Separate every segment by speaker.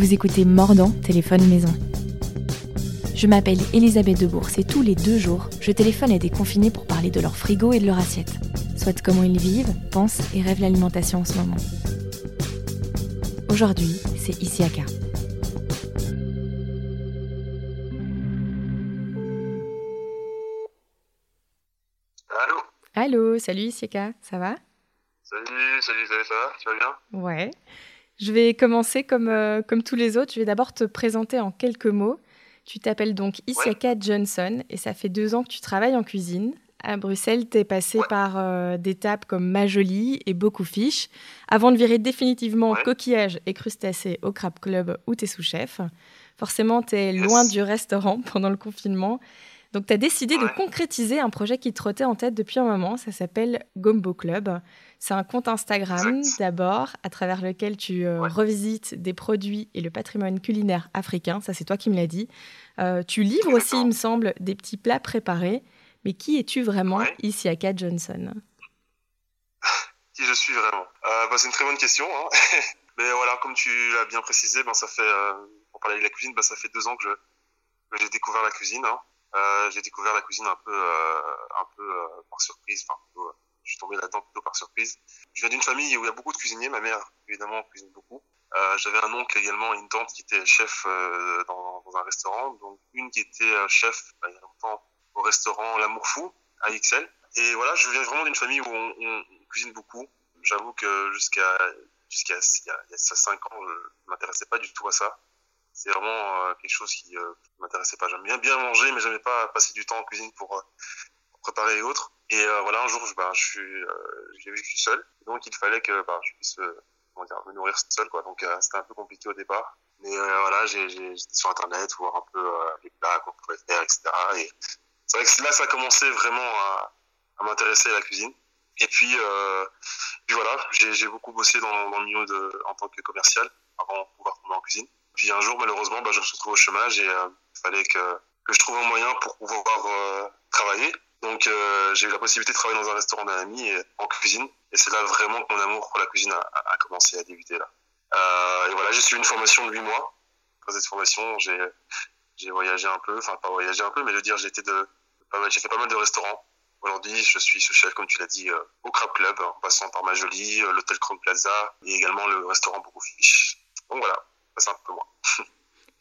Speaker 1: Vous écoutez Mordant, téléphone maison. Je m'appelle Elisabeth Debourse et tous les deux jours, je téléphone à des confinés pour parler de leur frigo et de leur assiette. Soit comment ils vivent, pensent et rêvent l'alimentation en ce moment. Aujourd'hui, c'est Isiaka.
Speaker 2: Allô
Speaker 1: Allô, salut Isiaka, ça va?
Speaker 2: Salut, salut, salut, ça va Tu vas bien?
Speaker 1: Ouais. Je vais commencer comme, euh, comme tous les autres. Je vais d'abord te présenter en quelques mots. Tu t'appelles donc Isiaka Johnson et ça fait deux ans que tu travailles en cuisine. À Bruxelles, tu es passé
Speaker 2: Ouais.
Speaker 1: par euh, des tables comme Majoli et Beaucoup Fish avant de virer définitivement
Speaker 2: Ouais.
Speaker 1: coquillage et crustacés au Crab Club où tu es sous-chef. Forcément, tu es
Speaker 2: Yes.
Speaker 1: loin du restaurant pendant le confinement. Donc, tu as décidé de concrétiser un projet qui trottait en tête depuis un moment. Ça s'appelle Gombo Club. C'est un compte Instagram d'abord, à travers lequel tu euh,
Speaker 2: Ouais.
Speaker 1: revisites des produits et le patrimoine culinaire africain. Ça, c'est toi qui me l'as dit. Euh, tu livres aussi, il me semble, des petits plats préparés. Mais qui es-tu vraiment,
Speaker 2: Ouais.
Speaker 1: Isiaka Johnson?
Speaker 2: Qui je suis vraiment? Euh, bah, C'est une très bonne question. hein. Mais voilà, comme tu l'as bien précisé, ben, ça fait, pour parler de la cuisine, ben, ça fait deux ans que j'ai découvert la cuisine. hein. Euh, j'ai découvert la cuisine un peu, euh, un peu euh, par surprise. Enfin, plutôt, je suis tombé là-dedans plutôt par surprise. Je viens d'une famille où il y a beaucoup de cuisiniers. Ma mère, évidemment, cuisine beaucoup. Euh, J'avais un oncle également et une tante qui était chef euh, dans, un restaurant. Donc une qui était euh, chef ben, il y a longtemps au restaurant L'Amour Fou à XL. Et voilà, je viens vraiment d'une famille où on, cuisine beaucoup. J'avoue que jusqu'à jusqu'à il il y a 5 ans, je ne m'intéressais pas du tout à ça. C'est vraiment quelque chose qui euh, m'intéressait pas. J'aime bien manger, mais j'aimais pas passer du temps en cuisine pour préparer et autres. Et euh, voilà, un jour, je, bah, je suis, euh, j'ai vécu seul, donc il fallait que bah, je puisse euh, dire, me nourrir seul, quoi. Donc euh, c'était un peu compliqué au départ. Mais voilà, j'étais sur internet, voir un peu les plats qu'on pouvait faire, etc. Et c'est vrai que là, ça a commencé vraiment à, à m'intéresser à la cuisine. Et puis, euh, puis voilà, j'ai, beaucoup bossé dans, dans le milieu de, en tant que commercial avant de pouvoir tomber en cuisine. Puis un jour, malheureusement, bah, je me suis retrouvé au chômage et il fallait que, que je trouve un moyen pour pouvoir euh, travailler. Donc euh, j'ai eu la possibilité de travailler dans un restaurant d'un ami en cuisine. Et c'est là vraiment que mon amour pour la cuisine a, commencé à débuter là. Euh, et voilà, j'ai suivi une formation de 8 mois. Après cette formation, j'ai voyagé un peu, enfin pas voyagé un peu, mais je veux dire, j'ai fait pas mal de restaurants. Aujourd'hui, je suis sous-chef, comme tu l'as dit, euh, au Crab Club, en passant par Majoli, euh, l'hôtel Crown Plaza et également le restaurant Beaucoup. Donc voilà, c'est un peu moi.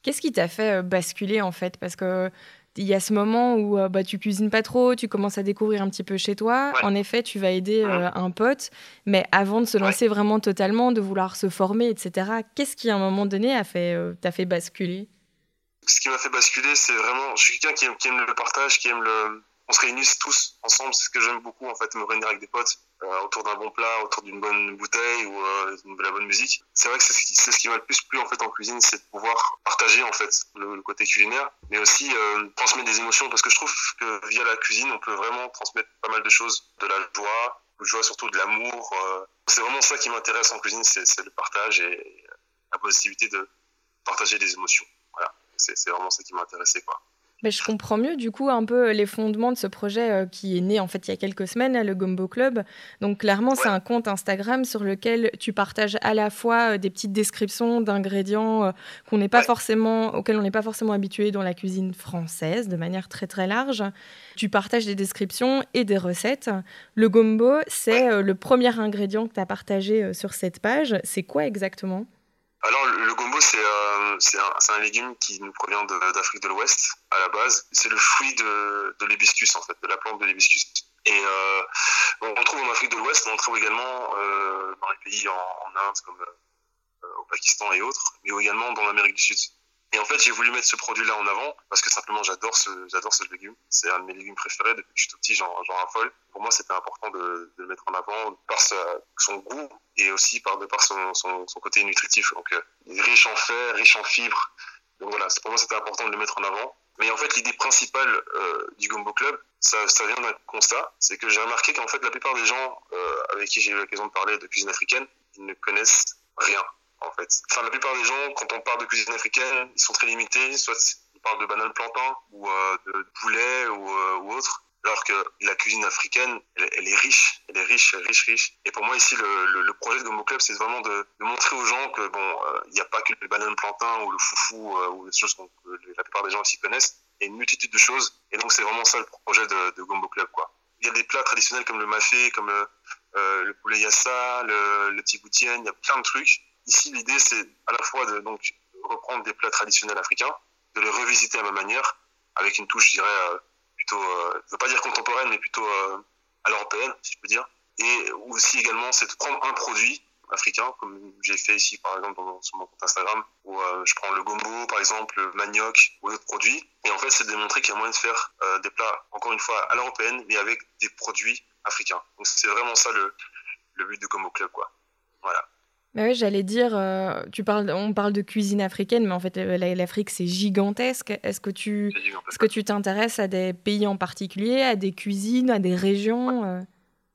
Speaker 1: Qu'est-ce qui t'a fait euh, basculer en fait? Parce que il y a ce moment où euh, bah, tu cuisines pas trop, tu commences à découvrir un petit peu chez toi.
Speaker 2: Ouais.
Speaker 1: En effet, tu vas aider euh, un pote, mais avant de se
Speaker 2: Ouais.
Speaker 1: lancer vraiment totalement, de vouloir se former, etc. Qu'est-ce qui à un moment donné a fait, euh, t'a fait basculer?
Speaker 2: Ce qui m'a fait basculer, c'est vraiment, je suis quelqu'un qui aime le partage, qui aime le, on se réunisse tous ensemble, c'est ce que j'aime beaucoup en fait, me réunir avec des potes euh, autour d'un bon plat, autour d'une bonne bouteille ou euh, de la bonne musique. C'est vrai que c'est ce qui, m'a le plus plu en fait en cuisine, c'est de pouvoir partager en fait le, côté culinaire, mais aussi euh, transmettre des émotions, parce que je trouve que via la cuisine, on peut vraiment transmettre pas mal de choses, de la joie, de joie surtout de l'amour. c'est vraiment ça qui m'intéresse en cuisine, c'est le partage et la possibilité de partager des émotions. Voilà, c'est vraiment ça qui m'a intéressé quoi.
Speaker 1: Ben, je comprends mieux du coup un peu les fondements de ce projet euh, qui est né en fait il y a quelques semaines, là, le Gombo Club. Donc clairement c'est un compte Instagram sur lequel tu partages à la fois euh, des petites descriptions d'ingrédients euh, qu'on n'est pas
Speaker 2: Ouais.
Speaker 1: forcément, auxquels on n'est pas forcément habitué dans la cuisine française de manière très très large. Tu partages des descriptions et des recettes. Le gombo, c'est le premier ingrédient que tu as partagé sur cette page. C'est quoi exactement?
Speaker 2: Alors le, gombo c'est euh, un, un légume qui nous provient d'Afrique de l'Ouest à la base. C'est le fruit de, de l'hibiscus en fait, de la plante de l'hibiscus. Et euh, on le trouve en Afrique de l'Ouest, mais on le trouve également euh, dans les pays en, en Inde comme euh, au Pakistan et autres, mais également dans l'Amérique du Sud. Et en fait, j'ai voulu mettre ce produit-là en avant parce que simplement j'adore ce, j'adore ce légume. C'est un de mes légumes préférés depuis que je suis tout petit, j'en, j'en raffole. Pour moi, c'était important de, de le mettre en avant par sa, son goût et aussi par, de par son, son, son côté nutritif. Donc, euh, riche en fer, riche en fibres. Donc voilà, pour moi, c'était important de le mettre en avant. Mais en fait, l'idée principale euh, du Gombo Club, ça, ça vient d'un constat, c'est que j'ai remarqué qu'en fait, la plupart des gens euh, avec qui j'ai eu l'occasion de parler de cuisine africaine, ils ne connaissent rien en fait. Enfin, la plupart des gens, quand on parle de cuisine africaine, ils sont très limités. Soit ils parlent de banane plantain ou euh, de poulet ou, euh, ou autre. alors que la cuisine africaine, elle, est riche, elle est riche, riche, riche. Et pour moi ici, le, le, projet de Gombo Club, c'est vraiment de, de, montrer aux gens que bon, euh, il n'y a pas que le banane plantain ou le foufou euh, ou les choses que la plupart des gens ici connaissent. Il y a une multitude de choses. Et donc c'est vraiment ça le projet de, de, Gombo Club, quoi. Il y a des plats traditionnels comme le mafé, comme le, euh, le poulet yassa, le, le tiboutienne, il y a plein de trucs. Ici, l'idée, c'est à la fois de donc reprendre des plats traditionnels africains, de les revisiter à ma manière, avec une touche, je dirais, plutôt, euh, je veux pas dire contemporaine, mais plutôt euh, à l'européenne, si je peux dire. Et aussi également, c'est de prendre un produit africain, comme j'ai fait ici par exemple sur mon compte Instagram, où euh, je prends le gombo par exemple, le manioc ou d'autres produits. Et en fait, c'est de démontrer qu'il y a moyen de faire des plats, encore une fois, à l'européenne, mais avec des produits africains. Donc c'est vraiment ça le, le but de Combo Club, quoi. Voilà.
Speaker 1: Bah oui, j'allais dire, euh, tu parles, on parle de cuisine africaine, mais en fait, euh, l'Afrique, c'est gigantesque. Est-ce que tu est-ce que tu t'intéresses à des pays en particulier, à des cuisines, à des régions euh?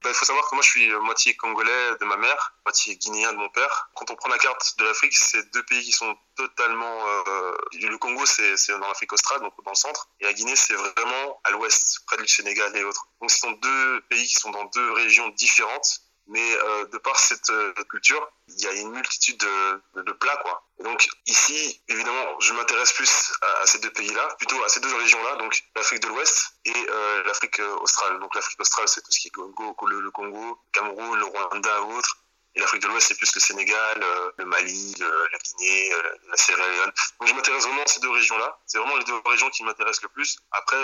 Speaker 2: bah, Il faut savoir que moi, je suis moitié congolais de ma mère, moitié guinéen de mon père. Quand on prend la carte de l'Afrique, c'est deux pays qui sont totalement... le Congo, c'est dans l'Afrique australe, donc dans le centre, et la Guinée, c'est vraiment à l'ouest, près du Sénégal et autres. Donc, ce sont deux pays qui sont dans deux régions différentes, mais euh, de par cette euh, culture, il y a une multitude de, de, plats, quoi. Et donc ici, évidemment, je m'intéresse plus à, ces deux pays-là, plutôt à ces deux régions-là, donc l'Afrique de l'Ouest et euh, l'Afrique australe. Donc l'Afrique australe, c'est tout ce qui est Congo, le, le Congo, Cameroun, le Rwanda autres. Et l'Afrique de l'Ouest, c'est plus le Sénégal, le Mali, la Guinée, la Sierra Leone. Donc je m'intéresse vraiment à ces deux régions-là. C'est vraiment les deux régions qui m'intéressent le plus. Après,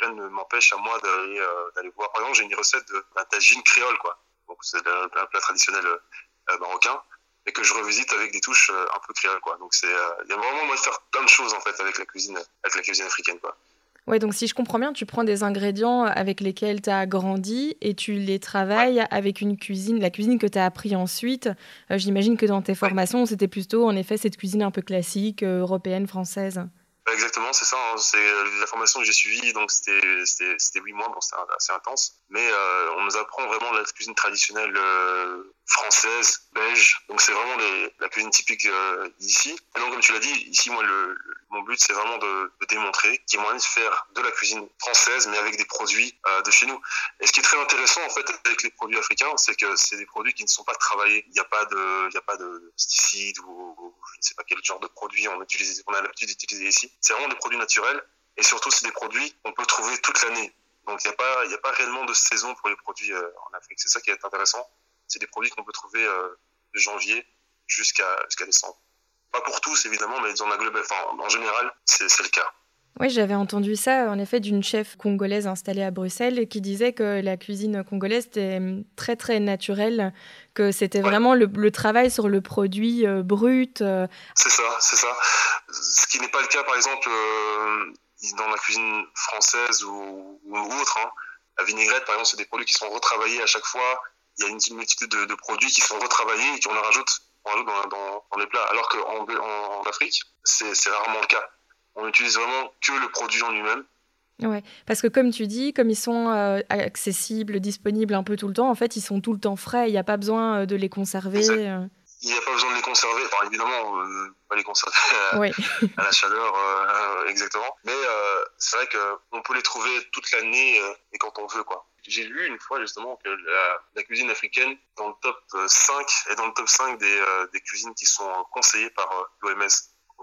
Speaker 2: rien ne m'empêche à moi d'aller d'aller voir. Par exemple, j'ai une recette d'un tagine créole, quoi donc c'est un, plat traditionnel euh, marocain, et que je revisite avec des touches euh, un peu créoles, quoi. Donc c'est, euh, il y a vraiment moyen de faire plein de choses en fait avec la cuisine, avec la cuisine africaine, quoi.
Speaker 1: Ouais, donc si je comprends bien, tu prends des ingrédients avec lesquels tu as grandi et tu les travailles avec une cuisine, la cuisine que tu as appris ensuite. J'imagine que dans tes formations, c'était plutôt en effet cette cuisine un peu classique, européenne, française.
Speaker 2: Exactement, c'est ça. Hein. C'est euh, la formation que j'ai suivie, donc c'était huit mois, bon c'était assez intense. Mais euh, on nous apprend vraiment la cuisine traditionnelle euh, française, belge. Donc c'est vraiment la cuisine typique euh, d'ici. Et donc comme tu l'as dit, ici moi le, mon but c'est vraiment de, démontrer qu'il y a moyen de faire de la cuisine française, mais avec des produits euh, de chez nous. Et ce qui est très intéressant en fait avec les produits africains, c'est que c'est des produits qui ne sont pas travaillés. Il n'y a pas de, il n'y a pas de pesticides ou, je ne sais pas quel genre de produits on utilise, on a l'habitude d'utiliser ici. C'est vraiment des produits naturels et surtout c'est des produits qu'on peut trouver toute l'année. Donc il n'y a pas, n'y a pas réellement de saison pour les produits euh, en Afrique. C'est ça qui est intéressant c'est des produits qu'on peut trouver euh, de janvier jusqu'à jusqu'à décembre. Pas pour tous évidemment, mais dans la global, enfin, en général, c'est le cas.
Speaker 1: Oui, j'avais entendu ça en effet d'une chef congolaise installée à Bruxelles qui disait que la cuisine congolaise était hum, très très naturelle, que c'était vraiment le, travail sur le produit euh, brut. Euh.
Speaker 2: C'est ça, c'est ça. Ce qui n'est pas le cas par exemple dans la cuisine française ou, ou autre. Hein. La vinaigrette par exemple, c'est des produits qui sont retravaillés à chaque fois il y a une multitude de, produits qui sont retravaillés et qu'on rajoute, on rajoute dans, dans, dans, les plats. Alors qu'en en, Afrique, c'est rarement le cas. On utilise vraiment que le produit en lui-même.
Speaker 1: Ouais, parce que comme tu dis, comme ils sont euh, accessibles, disponibles un peu tout le temps, en fait, ils sont tout le temps frais. Il n'y a pas besoin euh, de les conserver. Euh.
Speaker 2: Il n'y a pas besoin de les conserver. Enfin, évidemment, euh, pas les conserver à, à la chaleur, exactement. Mais c'est vrai qu'on peut les trouver toute l'année et quand on veut, quoi. J'ai lu une fois justement que la, cuisine africaine dans le top 5 est dans le top 5 des, euh, des cuisines qui sont conseillées par euh, l'OMS.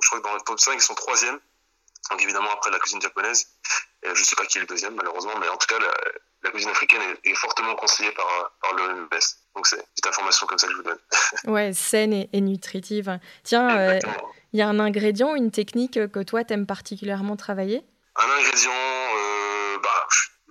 Speaker 2: Je crois que dans le top 5 ils sont troisième. Donc évidemment après la cuisine japonaise. Je ne sais pas qui est le deuxième malheureusement, mais en tout cas la, cuisine africaine est, fortement conseillée par, par l'OMS. Donc c'est une petite information comme ça que je vous donne.
Speaker 1: ouais, saine et, nutritive. Tiens, euh, il y a un ingrédient, une technique que toi t'aimes particulièrement travailler?
Speaker 2: Un ingrédient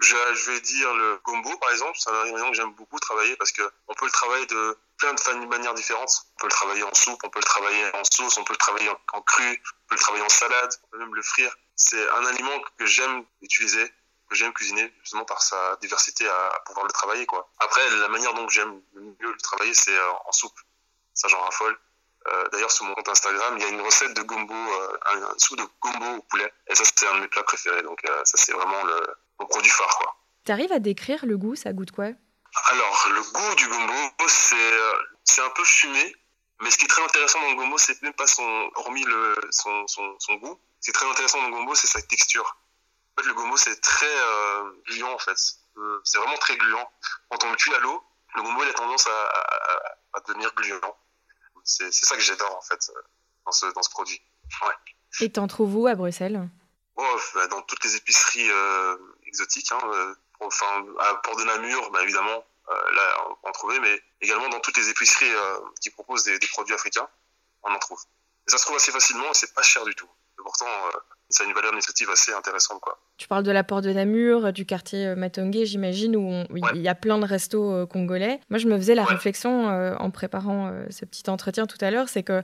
Speaker 2: je, vais dire le gombo, par exemple. C'est un ingrédient que j'aime beaucoup travailler parce qu'on peut le travailler de plein de manières différentes. On peut le travailler en soupe, on peut le travailler en sauce, on peut le travailler en, cru, on peut le travailler en salade, on peut même le frire. C'est un aliment que j'aime utiliser, que j'aime cuisiner, justement par sa diversité à, pouvoir le travailler. Quoi. Après, la manière dont j'aime mieux le travailler, c'est euh, en soupe. Ça, j'en raffole. Euh, D'ailleurs, sur mon compte Instagram, il y a une recette de gombo, euh, un, soupe de gombo au poulet. Et ça, c'est un de mes plats préférés. Donc, euh, ça, c'est vraiment le, mon produit phare. Quoi.
Speaker 1: T'arrives à décrire le goût? Ça goûte quoi?
Speaker 2: Alors, le goût du gombo, c'est un peu fumé. Mais ce qui est très intéressant dans le gombo, c'est même pas son, hormis le, son, son, son goût, ce qui est très intéressant dans le gombo, c'est sa texture. En fait, le gombo, c'est très gluant, en fait. C'est vraiment très gluant. Quand on le cuit à l'eau, le gombo, il a tendance à, à, devenir gluant. C'est ça que j'adore, en fait, dans ce, dans ce produit. Ouais.
Speaker 1: Et t'en trouves où à Bruxelles?
Speaker 2: Oh, bah, Dans toutes les épiceries exotiques. Hein, enfin, à Port de Namur, bah, évidemment, là, on peut en trouver, mais également dans toutes les épiceries qui proposent des, des produits africains, on en trouve ça se trouve assez facilement et c'est pas cher du tout. Pourtant, euh, ça a une valeur nutritive assez intéressante. Quoi.
Speaker 1: Tu parles de la porte de Namur, du quartier euh, Matongé, j'imagine, où il y a plein de restos euh, congolais. Moi, je me faisais la réflexion en préparant ce petit entretien tout à l'heure, c'est que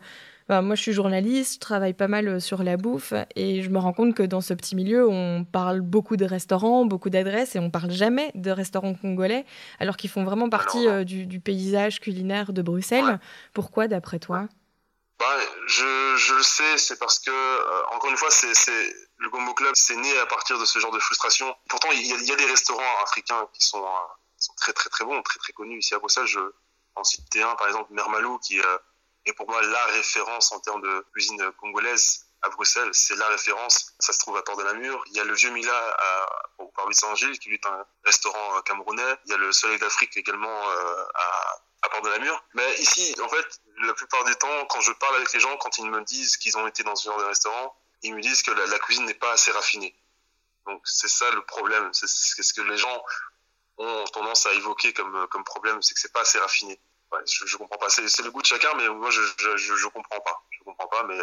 Speaker 1: bah, moi, je suis journaliste, je travaille pas mal sur la bouffe et je me rends compte que dans ce petit milieu, on parle beaucoup de restaurants, beaucoup d'adresses et on parle jamais de restaurants congolais, alors qu'ils font vraiment partie du, paysage culinaire de Bruxelles. Pourquoi, d'après toi?
Speaker 2: Bah, je, je le sais, c'est parce que, euh, encore une fois, c'est, c'est, le Gombo Club, c'est né à partir de ce genre de frustration. Pourtant, il y a, il y a des restaurants africains qui sont, euh, sont, très très très bons, très très connus ici à Bruxelles. Je en citer un, par exemple, Mermalou, qui euh, est pour moi la référence en termes de cuisine congolaise à Bruxelles. C'est la référence. Ça se trouve à Port de Namur. Il y a le Vieux Mila à, au Parvis Saint-Gilles, qui est un restaurant camerounais. Il y a le Soleil d'Afrique également à à Port de Namur. Mais ici, en fait, la plupart des temps, quand je parle avec les gens, quand ils me disent qu'ils ont été dans ce genre de restaurant, ils me disent que la, cuisine n'est pas assez raffinée. Donc c'est ça le problème. C'est ce que les gens ont tendance à évoquer comme, problème, c'est que c'est pas assez raffiné. je, je comprends pas. C'est le goût de chacun, mais moi je, je, je, comprends pas. Je comprends pas, mais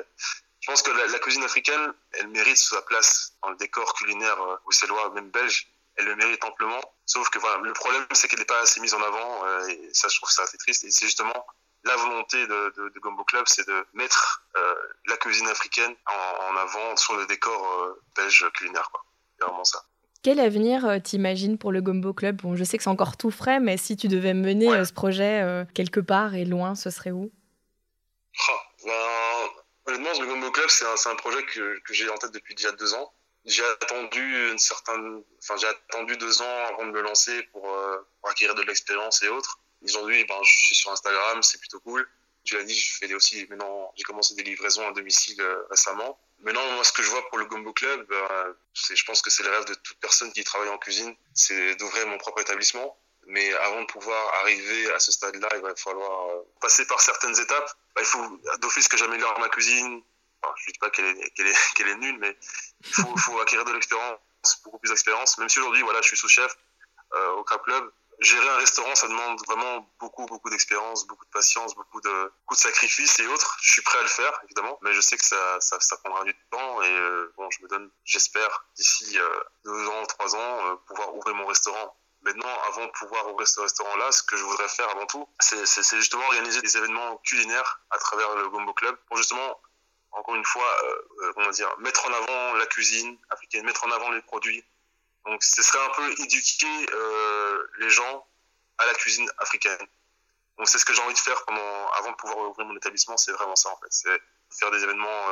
Speaker 2: je pense que la, cuisine africaine, elle mérite sa place dans le décor culinaire euh, bruxellois, même belge elle le mérite amplement. Sauf que voilà, le problème, c'est qu'elle n'est pas assez mise en avant, euh, et ça, je trouve ça assez triste. Et c'est justement la volonté de, de, de Gombo Club, c'est de mettre euh, la cuisine africaine en, avant sur le décor euh, belge culinaire. C'est vraiment ça.
Speaker 1: Quel avenir t'imagines pour le Gombo Club? Bon, Je sais que c'est encore tout frais, mais si tu devais mener ce projet quelque part et loin, ce serait où?
Speaker 2: Oh, ben, Honnêtement, le Gombo Club, c'est un, un, projet que, que j'ai en tête depuis déjà deux ans j'ai attendu une certaine, enfin j'ai attendu deux ans avant de me lancer pour, euh, pour acquérir de l'expérience et autres. Aujourd'hui, ben je suis sur Instagram, c'est plutôt cool. Tu l'as dit, je fais aussi maintenant, j'ai commencé des livraisons à domicile euh, récemment. Maintenant, moi, ce que je vois pour le Gombo Club, ben, c'est, je pense que c'est le rêve de toute personne qui travaille en cuisine, c'est d'ouvrir mon propre établissement. Mais avant de pouvoir arriver à ce stade-là, il va falloir euh, passer par certaines étapes. Ben, il faut d'office que j'améliore ma cuisine, je ne dis pas qu'elle est, nulle, mais il faut, acquérir de l'expérience, beaucoup plus d'expérience. Même si aujourd'hui, voilà, je suis sous-chef euh, au Crab Club, gérer un restaurant, ça demande vraiment beaucoup, beaucoup d'expérience, beaucoup de patience, beaucoup de, sacrifices et autres. Je suis prêt à le faire, évidemment, mais je sais que ça, prendra du temps et euh, bon, je me donne, j'espère, d'ici euh, deux ans, trois ans, pouvoir ouvrir mon restaurant. Maintenant, avant de pouvoir ouvrir ce restaurant-là, ce que je voudrais faire avant tout, c'est, c'est, c'est justement organiser des événements culinaires à travers le Gombo Club pour justement encore une fois, euh, euh, comment dire, mettre en avant la cuisine africaine, mettre en avant les produits. Donc, ce serait un peu éduquer euh, les gens à la cuisine africaine. Donc, c'est ce que j'ai envie de faire pendant, avant de pouvoir ouvrir mon établissement. C'est vraiment ça, en fait. C'est faire des événements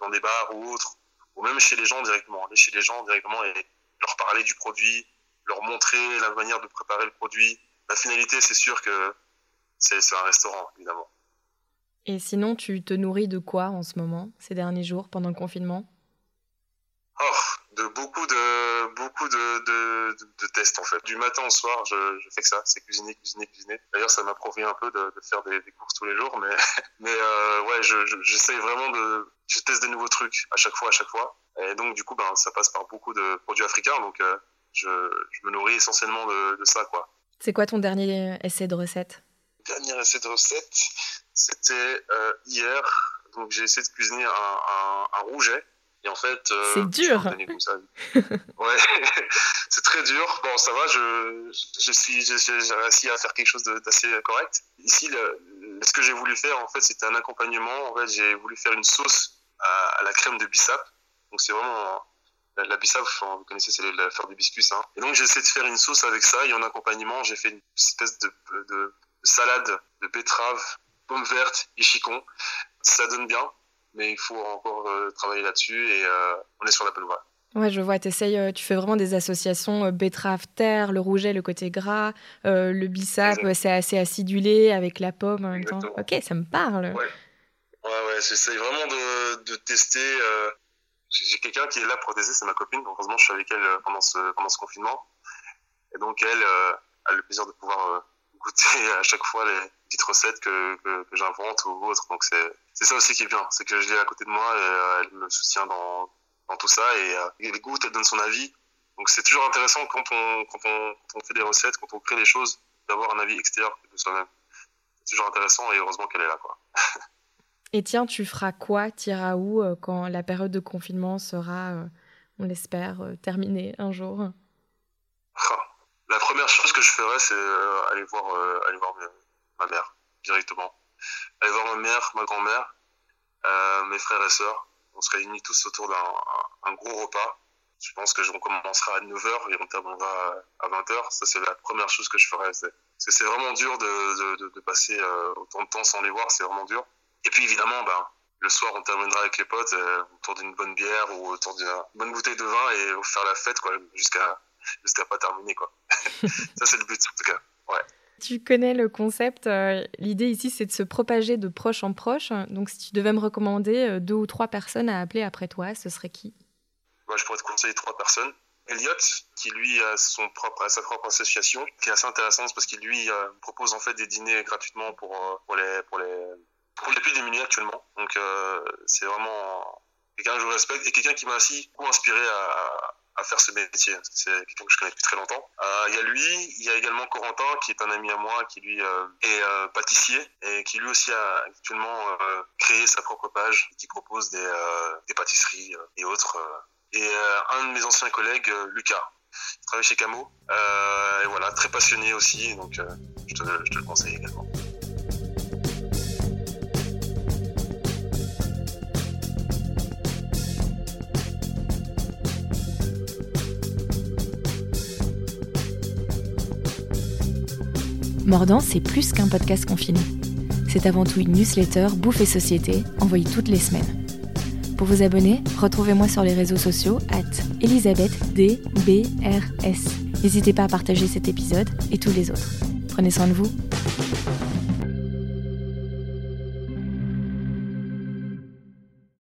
Speaker 2: dans des bars ou autres, ou même chez les gens directement. Aller chez les gens directement et leur parler du produit, leur montrer la manière de préparer le produit. La finalité, c'est sûr que c'est un restaurant, évidemment.
Speaker 1: Et sinon, tu te nourris de quoi en ce moment, ces derniers jours, pendant le confinement?
Speaker 2: Oh, de beaucoup de beaucoup de, de, de, tests en fait. Du matin au soir, je, je fais que ça, c'est cuisiner, cuisiner, cuisiner. D'ailleurs, ça m'a un peu de, de faire des, des, courses tous les jours, mais mais euh, ouais, je j'essaye vraiment de, je teste des nouveaux trucs à chaque fois, à chaque fois. Et donc du coup, ben ça passe par beaucoup de produits africains, donc euh, je, je me nourris essentiellement de, de ça, quoi.
Speaker 1: C'est quoi ton dernier essai de recette?
Speaker 2: Dernier essai de recette, c'était euh, hier. Donc j'ai essayé de cuisiner un, un, un rouget. Et en fait,
Speaker 1: euh, c'est dur.
Speaker 2: ouais, c'est très dur. Bon, ça va. Je, je suis, j'ai réussi à faire quelque chose d'assez correct. Ici, le, ce que j'ai voulu faire, en fait, c'était un accompagnement. En fait, j'ai voulu faire une sauce à, à la crème de bissap. Donc c'est vraiment la, bissap. vous connaissez, c'est la fleur d'hibiscus. Hein. Et donc j'ai essayé de faire une sauce avec ça. Et en accompagnement, j'ai fait une espèce de, de, de salade de betterave pommes vertes et chicon. Ça donne bien, mais il faut encore euh, travailler là-dessus et euh, on est sur la bonne voie.
Speaker 1: Ouais, je vois, euh, tu fais vraiment des associations betterave terre, le rouget, le côté gras, le bissap, c'est assez acidulé avec la pomme en même temps. Ok, ça me parle.
Speaker 2: Ouais, ouais, ouais j'essaye vraiment de, de tester j'ai quelqu'un qui est là pour t'aider, c'est ma copine. Heureusement, je suis avec elle pendant ce, pendant ce confinement. Et donc, elle a le plaisir de pouvoir goûter à chaque fois les petites recettes que, que, j'invente ou autre. Donc, c'est ça aussi qui est bien. C'est que je l'ai à côté de moi et elle me soutient dans, dans tout ça. Et elle goûte, elle donne son avis. Donc, c'est toujours intéressant quand on, quand, on, quand on fait des recettes, quand on crée des choses, d'avoir un avis extérieur de soi-même. C'est toujours intéressant et heureusement qu'elle est là. Quoi.
Speaker 1: et tiens, tu feras quoi, t'iras où euh, quand la période de confinement sera, euh, on l'espère, euh, terminée un jour?
Speaker 2: La première chose que je ferais, c'est aller voir, aller voir ma mère directement. Aller voir ma mère, ma grand-mère, mes frères et sœurs. On se réunit tous autour d'un gros repas je pense que on commencera à 9h et on terminera à 20h. Ça, c'est la première chose que je ferai. Parce que c'est vraiment dur de, passer euh, autant de temps sans les voir, c'est vraiment dur. Et puis évidemment, ben, le soir, on terminera avec les potes euh, autour d'une bonne bière ou autour d'une bonne bouteille de vin et faire la fête jusqu'à jusqu'à pas terminer. Ça, c'est le but, en tout cas. Ouais.
Speaker 1: Tu connais le concept. Euh, l'idée ici, c'est de se propager de proche en proche. Donc, si tu devais me recommander deux ou trois personnes à appeler après toi, ce serait qui?
Speaker 2: Moi, je pourrais te conseiller trois personnes. Elliot, qui lui a son propre, sa propre association, qui est assez intéressante parce qu'il lui euh, propose en fait des dîners gratuitement pour, euh, les plus démunis actuellement. Donc euh, c'est vraiment quelqu'un que je respecte et quelqu'un qui m'a aussi beaucoup inspiré à, à faire ce métier. C'est quelqu'un que je connais depuis très longtemps. Il y a lui, il y a également Corentin, qui est un ami à moi, qui lui est pâtissier et qui lui aussi a actuellement créé sa propre page, qui propose des, des pâtisseries et autres et euh, un de mes anciens collègues, euh, Lucas, qui travaille chez Camo. Euh, et voilà, très passionné aussi, donc je te, je te le conseille également.
Speaker 3: Mordant, c'est plus qu'un podcast confiné. C'est avant tout une newsletter Bouffe et Société, envoyée toutes les semaines. Pour vous abonner, retrouvez-moi sur les réseaux sociaux at elisabethdbrs. N'hésitez pas à partager cet épisode et tous les autres. Prenez soin de vous.